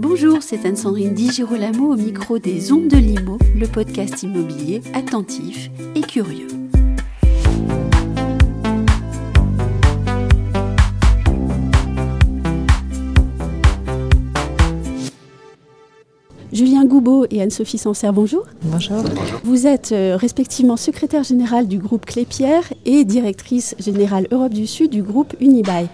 Bonjour, c'est Anne-Sandrine Di Girolamo au micro des Ondes de Limo, le podcast immobilier attentif et curieux. Julien Goubeau et Anne-Sophie Sancerre, bonjour. Bonjour. Vous êtes euh, respectivement secrétaire générale du groupe Clépierre et directrice générale Europe du Sud du groupe Unibail.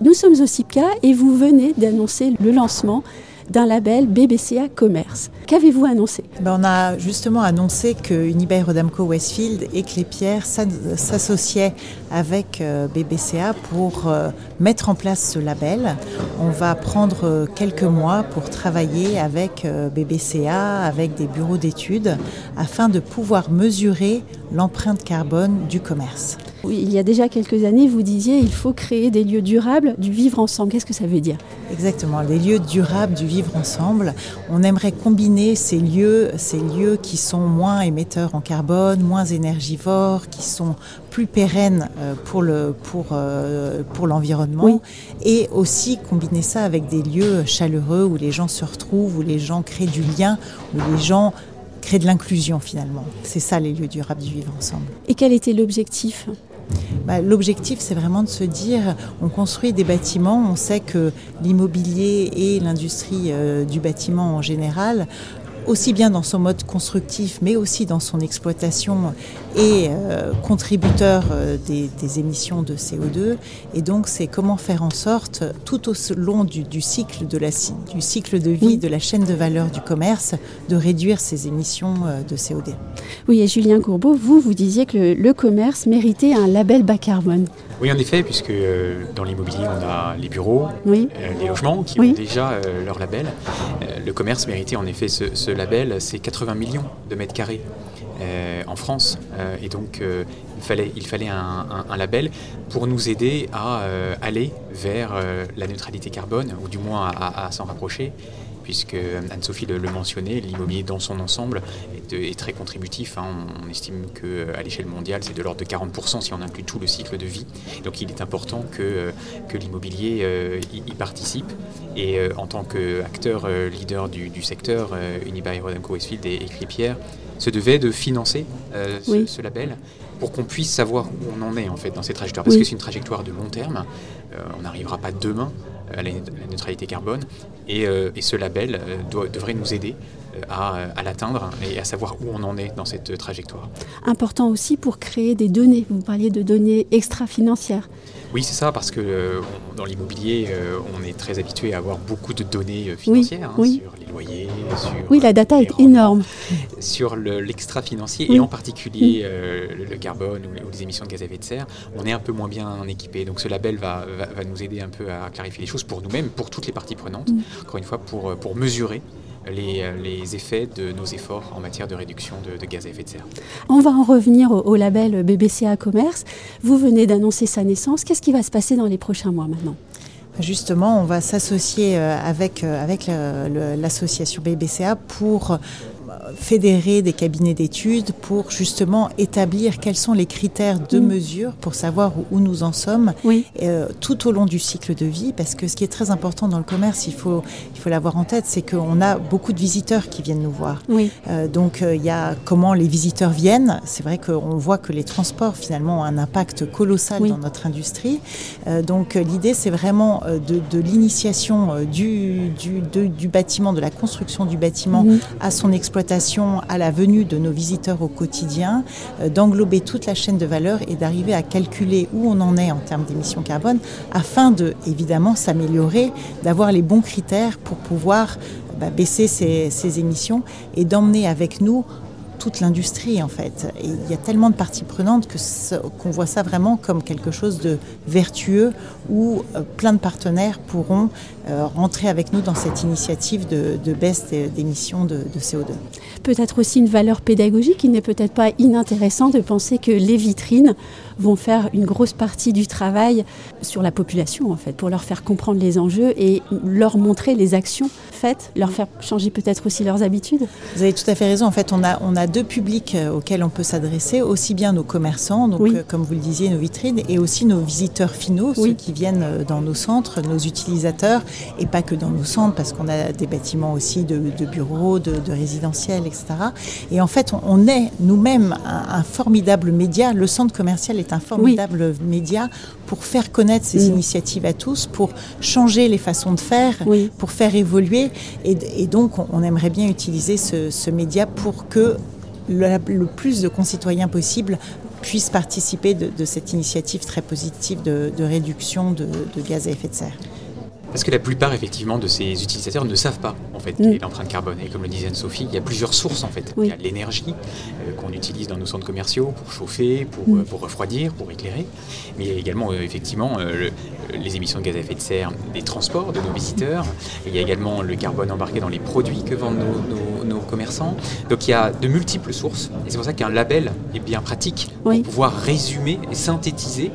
Nous sommes au CIPCA et vous venez d'annoncer le lancement d'un label BBCA Commerce. Qu'avez-vous annoncé? Ben On a justement annoncé que Unibail Rodamco Westfield et Clépierre s'associaient avec euh, BBCA pour euh, mettre en place ce label. On va prendre euh, quelques mois pour travailler avec BBCA, avec des bureaux d'études, afin de pouvoir mesurer l'empreinte carbone du commerce. Il y a déjà quelques années, vous disiez il faut créer des lieux durables du vivre ensemble. Qu'est-ce que ça veut dire? Exactement, des lieux durables du vivre ensemble. On aimerait combiner ces lieux, ces lieux qui sont moins émetteurs en carbone, moins énergivores, qui sont plus pérennes euh, pour le pour euh, pour l'environnement, et aussi combiner ça avec des lieux chaleureux où les gens se retrouvent, où les gens créent du lien, où les gens créent de l'inclusion finalement. C'est ça les lieux durables du vivre ensemble. Et quel était l'objectif? Bah, l'objectif, c'est vraiment de se dire, on construit des bâtiments, on sait que l'immobilier et l'industrie euh, du bâtiment en général aussi bien dans son mode constructif, mais aussi dans son exploitation, et euh, contributeur euh, des, émissions de CO2. Et donc, c'est comment faire en sorte, tout au long du, cycle, de la, du cycle de vie de la chaîne de valeur du commerce, de réduire ces émissions euh, de CO2. Oui, et Julien Courbeau, vous, vous disiez que le, commerce méritait un label bas carbone. Oui, en effet, puisque dans l'immobilier, on a les bureaux, les logements qui ont déjà leur label. le commerce méritait en effet ce label, c'est 80 millions de mètres carrés. Euh, en France. Euh, et donc, euh, il fallait, un, label pour nous aider à aller vers la neutralité carbone, ou du moins à, s'en rapprocher puisque Anne-Sophie le, mentionnait, l'immobilier dans son ensemble est, très contributif. Hein. On, estime qu'à l'échelle mondiale, c'est de l'ordre de 40% si on inclut tout le cycle de vie. Donc il est important que, l'immobilier y, participe. Et en tant qu'acteur leader du, secteur, Unibail Rodamco Westfield et, et Clépierre se devait de financer euh, ce, label pour qu'on puisse savoir où on en est en fait dans cette trajectoire. Parce que c'est une trajectoire de long terme. Euh, on n'arrivera pas demain à la, neutralité carbone. Et, euh, ce label devrait nous aider à, à l'atteindre et à savoir où on en est dans cette trajectoire. Important aussi pour créer des données. Vous parliez de données extra-financières. Oui, c'est ça, parce que euh, dans l'immobilier, euh, on est très habitué à avoir beaucoup de données euh, financières hein, sur sur oui, la data est énorme, sur l'extra-financier et en particulier le, carbone ou, les émissions de gaz à effet de serre. On est un peu moins bien équipé, donc ce label va, va, nous aider un peu à clarifier les choses pour nous-mêmes, pour toutes les parties prenantes. Encore une fois, pour, pour mesurer les, les, effets de nos efforts en matière de réduction de, gaz à effet de serre. On va en revenir au, label BBCA Commerce. Vous venez d'annoncer sa naissance. Qu'est-ce qui va se passer dans les prochains mois maintenant? Justement, on va s'associer euh, avec, euh, avec l'association BBCA pour fédérer des cabinets d'études pour justement établir quels sont les critères de mm. mesure pour savoir où, nous en sommes euh, tout au long du cycle de vie. Parce que ce qui est très important dans le commerce, il faut il faut l'avoir en tête, c'est qu'on a beaucoup de visiteurs qui viennent nous voir. Euh, donc euh, il y a comment les visiteurs viennent. C'est vrai qu'on voit que les transports finalement ont un impact colossal dans notre industrie. donc l'idée c'est vraiment de, l'initiation du, du, bâtiment, de la construction du bâtiment mm-hmm. à son exploitation à la venue de nos visiteurs au quotidien, euh, d'englober toute la chaîne de valeur et d'arriver à calculer où on en est en termes d'émissions carbone afin de, évidemment, s'améliorer, d'avoir les bons critères pour pouvoir bah, baisser ces, émissions et d'emmener avec nous toute l'industrie en fait. Et il y a tellement de parties prenantes que qu'on voit ça vraiment comme quelque chose de vertueux où euh, plein de partenaires pourront euh, rentrer avec nous dans cette initiative de, baisse d'émissions de, de, CO2. Peut-être aussi une valeur pédagogique. Il n'est peut-être pas inintéressant de penser que les vitrines vont faire une grosse partie du travail sur la population en fait, pour leur faire comprendre les enjeux et leur montrer les actions faites, leur faire changer peut-être aussi leurs habitudes. Vous avez tout à fait raison. En fait, on a, on a deux publics euh, auxquels on peut s'adresser, aussi bien nos commerçants, donc euh, comme vous le disiez, nos vitrines, et aussi nos visiteurs finaux, ceux qui viennent euh, dans nos centres, nos utilisateurs, et pas que dans nos centres, parce qu'on a des bâtiments aussi de, bureaux, de, résidentiels, etc. Et en fait, on, est nous-mêmes un, formidable média. Le centre commercial est un formidable média pour faire connaître ces initiatives à tous, pour changer les façons de faire, pour faire évoluer. Et, donc, on, aimerait bien utiliser ce, média pour que le, plus de concitoyens possible puissent participer de, cette initiative très positive de, réduction de gaz à effet de serre. Parce que la plupart, effectivement, de ces utilisateurs ne savent pas, en fait, mm. l'empreinte carbone. Et comme le disait Anne-Sophie, il y a plusieurs sources, en fait. Il y a l'énergie euh, qu'on utilise dans nos centres commerciaux pour chauffer, pour, mm. euh, pour refroidir, pour éclairer. Mais il y a également, euh, effectivement, les émissions de gaz à effet de serre des transports de nos visiteurs. il y a également le carbone embarqué dans les produits que vendent nos, nos, commerçants. Donc il y a de multiples sources. Et c'est pour ça qu'un label est bien pratique pour pouvoir résumer et synthétiser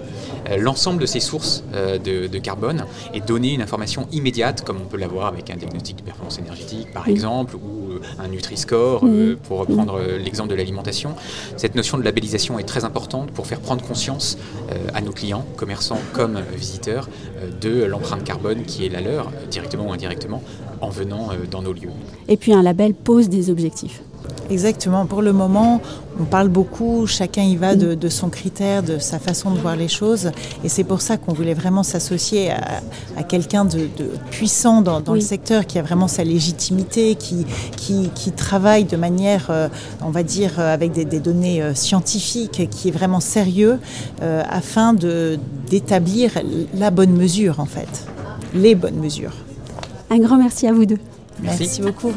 l'ensemble de ces sources euh, de, carbone et donner une information immédiate, comme on peut l'avoir avec un diagnostic de performance énergétique, par exemple, ou euh, un Nutri-Score, pour reprendre l'exemple de l'alimentation. Cette notion de labellisation est très importante pour faire prendre conscience à nos clients, commerçants comme visiteurs, de l'empreinte carbone qui est la leur, directement ou indirectement, en venant dans nos lieux. Et puis un label pose des objectifs. Exactement. Pour le moment, on parle beaucoup, chacun y va de, son critère, de sa façon de voir les choses. Et c'est pour ça qu'on voulait vraiment s'associer à, quelqu'un de, puissant dans, le secteur, qui a vraiment sa légitimité, qui, qui, travaille de manière, euh, on va dire, euh, avec des, données euh, scientifiques, qui est vraiment sérieux, afin d'établir la bonne mesure, en fait. Les bonnes mesures. Un grand merci à vous deux. merci beaucoup.